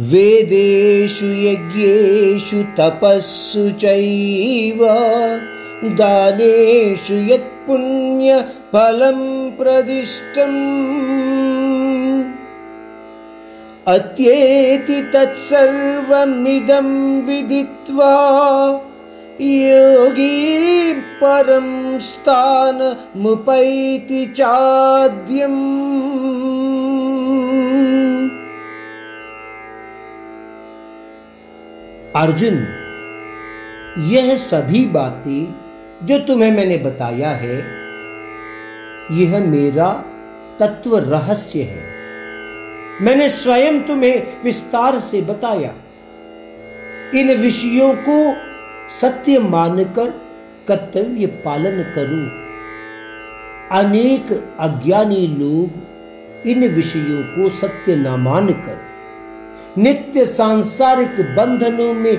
वेदेषु यज्ञेषु तपस्सु चैव दानेषु यत्पुण्यफलं प्रदिष्टम्। अत्येति तत्सर्वमिदं विदित्वा योगी परं स्थानमुपैति चाद्यम् अर्जुन, यह सभी बातें जो तुम्हें मैंने बताया है, यह मेरा तत्व रहस्य है। मैंने स्वयं तुम्हें विस्तार से बताया। इन विषयों को सत्य मानकर कर्तव्य पालन करो। अनेक अज्ञानी लोग इन विषयों को सत्य न मानकर नित्य सांसारिक बंधनों में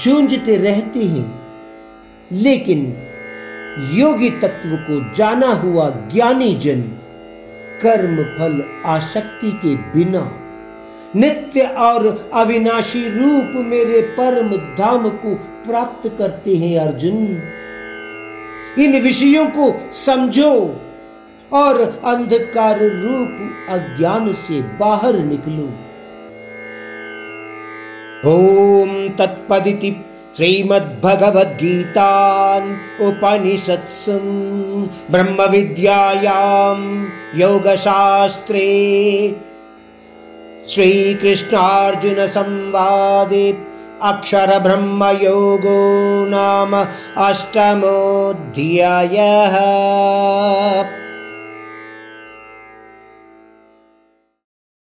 जूझते रहते हैं। लेकिन योगी तत्व को जाना हुआ ज्ञानी जन कर्म, फल, आसक्ति के बिना नित्य और अविनाशी रूप मेरे परम धाम को प्राप्त करते हैं अर्जुन। इन विषयों को समझो और अंधकार रूप अज्ञान से बाहर निकलो। ॐ तत्पदिति श्रीमद्भगवद्गीतान् उपनिषत्सु ब्रह्मविद्यायां योगशास्त्रे श्रीकृष्णार्जुनसंवादे अक्षरब्रह्मयोगो नाम अष्टमोऽध्यायः